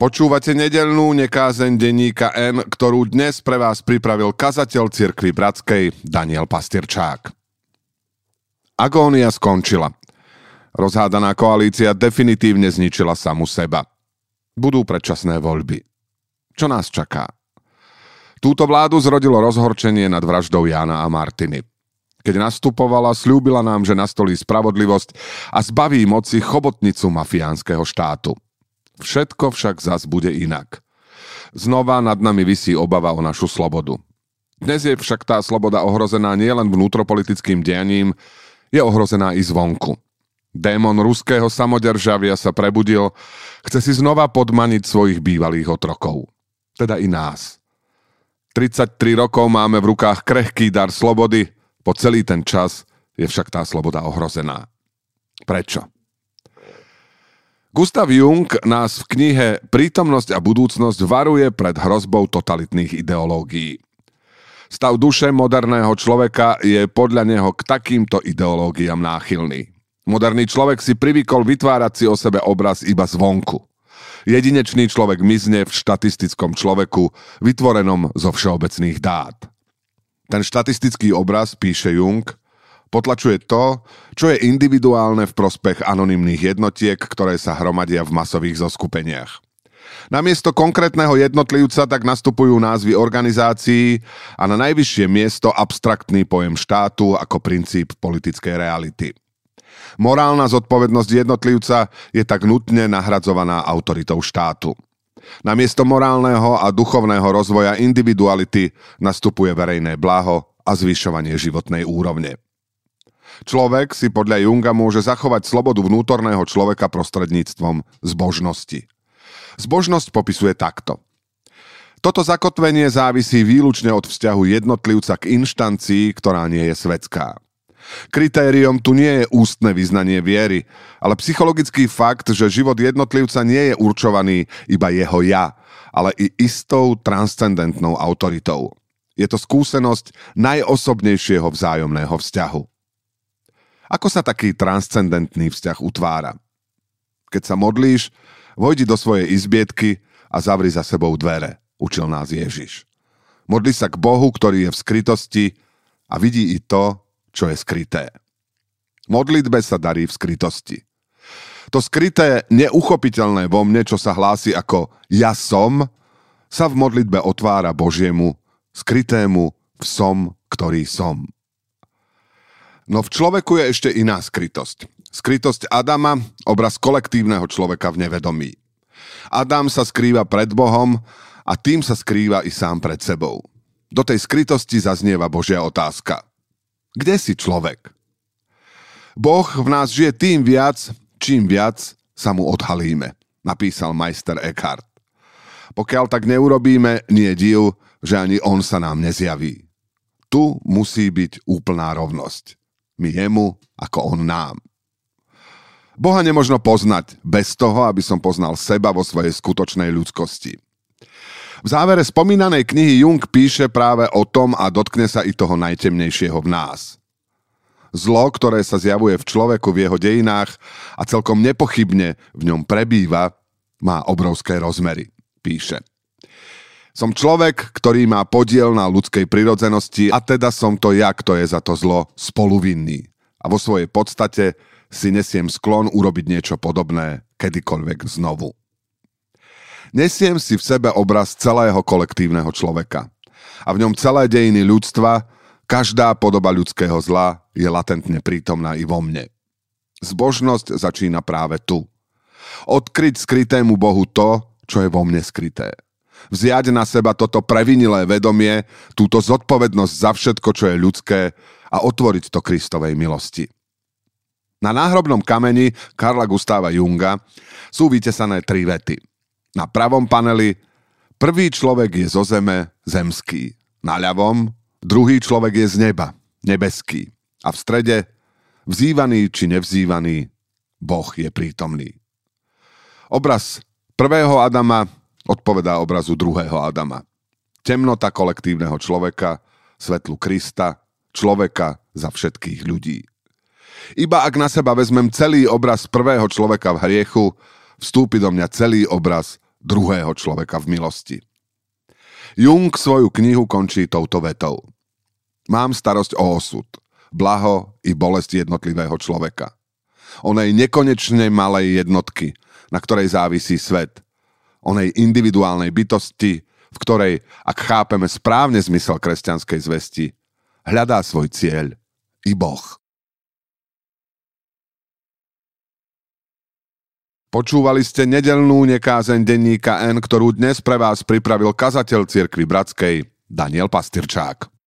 Počúvate nedelnú nekázeň denníka N, ktorú dnes pre vás pripravil kazateľ cirkvi Bratskej Daniel Pastierčák. Agónia skončila. Rozhádaná koalícia definitívne zničila samu seba. Budú predčasné voľby. Čo nás čaká? Túto vládu zrodilo rozhorčenie nad vraždou Jána a Martiny. Keď nastupovala, slúbila nám, že nastolí spravodlivosť a zbaví moci chobotnicu mafiánskeho štátu – Všetko však zas bude inak. Znova nad nami vysí obava o našu slobodu. Dnes je však tá sloboda ohrozená nielen vnútropolitickým dianím, je ohrozená i zvonku. Démon ruského samodržavia sa prebudil, chce si znova podmaniť svojich bývalých otrokov. Teda i nás. 33 rokov máme v rukách krehký dar slobody, po celý ten čas je však tá sloboda ohrozená. Prečo? Gustav Jung nás v knihe Prítomnosť a budúcnosť varuje pred hrozbou totalitných ideológií. Stav duše moderného človeka je podľa neho k takýmto ideológiám náchylný. Moderný človek si privykol vytvárať si o sebe obraz iba zvonku. Jedinečný človek mizne v štatistickom človeku, vytvorenom zo všeobecných dát. Ten štatistický obraz, píše Jung, Potlačuje to, čo je individuálne v prospech anonymných jednotiek, ktoré sa hromadia v masových zoskupeniach. Namiesto konkrétneho jednotlivca tak nastupujú názvy organizácií a na najvyššie miesto abstraktný pojem štátu ako princíp politickej reality. Morálna zodpovednosť jednotlivca je tak nutne nahradzovaná autoritou štátu. Namiesto morálneho a duchovného rozvoja individuality nastupuje verejné blaho a zvyšovanie životnej úrovne. Človek si podľa Junga môže zachovať slobodu vnútorného človeka prostredníctvom zbožnosti. Zbožnosť popisuje takto. Toto zakotvenie závisí výlučne od vzťahu jednotlivca k inštancii, ktorá nie je svetská. Kritériom tu nie je ústne vyznanie viery, ale psychologický fakt, že život jednotlivca nie je určovaný iba jeho ja, ale i istou transcendentnou autoritou. Je to skúsenosť najosobnejšieho vzájomného vzťahu. Ako sa taký transcendentný vzťah utvára? Keď sa modlíš, vojdi do svojej izbietky a zavri za sebou dvere, učil nás Ježiš. Modli sa k Bohu, ktorý je v skrytosti a vidí i to, čo je skryté. Modlitbe sa darí v skrytosti. To skryté, neuchopiteľné vo mne, čo sa hlási ako ja som, sa v modlitbe otvára Božiemu, skrytému v som, ktorý som. No v človeku je ešte iná skrytosť. Skrytosť Adama, obraz kolektívneho človeka v nevedomí. Adam sa skrýva pred Bohom a tým sa skrýva i sám pred sebou. Do tej skrytosti zaznieva Božia otázka. Kde si človek? Boh v nás žije tým viac, čím viac sa mu odhalíme, napísal majster Eckhart. Pokiaľ tak neurobíme, nie div, že ani on sa nám nezjaví. Tu musí byť úplná rovnosť my jemu, ako on nám. Boha nemožno poznať bez toho, aby som poznal seba vo svojej skutočnej ľudskosti. V závere spomínanej knihy Jung píše práve o tom a dotkne sa i toho najtemnejšieho v nás. Zlo, ktoré sa zjavuje v človeku v jeho dejinách a celkom nepochybne v ňom prebýva, má obrovské rozmery, píše. Som človek, ktorý má podiel na ľudskej prirodzenosti a teda som to ja, kto je za to zlo spoluvinný. A vo svojej podstate si nesiem sklon urobiť niečo podobné kedykoľvek znovu. Nesiem si v sebe obraz celého kolektívneho človeka. A v ňom celé dejiny ľudstva, každá podoba ľudského zla je latentne prítomná i vo mne. Zbožnosť začína práve tu. Odkryť skrytému Bohu to, čo je vo mne skryté vziať na seba toto previnilé vedomie, túto zodpovednosť za všetko, čo je ľudské a otvoriť to Kristovej milosti. Na náhrobnom kameni Karla Gustava Junga sú vytesané tri vety. Na pravom paneli prvý človek je zo zeme zemský, na ľavom druhý človek je z neba, nebeský a v strede vzývaný či nevzývaný Boh je prítomný. Obraz prvého Adama odpovedá obrazu druhého Adama. Temnota kolektívneho človeka, svetlu Krista, človeka za všetkých ľudí. Iba ak na seba vezmem celý obraz prvého človeka v hriechu, vstúpi do mňa celý obraz druhého človeka v milosti. Jung svoju knihu končí touto vetou. Mám starosť o osud, blaho i bolest jednotlivého človeka. Onej nekonečne malej jednotky, na ktorej závisí svet. Onej individuálnej bytosti, v ktorej, ak chápeme správne zmysel kresťanskej zvesti, hľadá svoj cieľ i Boh. Počúvali ste nedelnú nekázeň denníka N, ktorú dnes pre vás pripravil kazateľ cirkvi Bratskej Daniel Pastyrčák.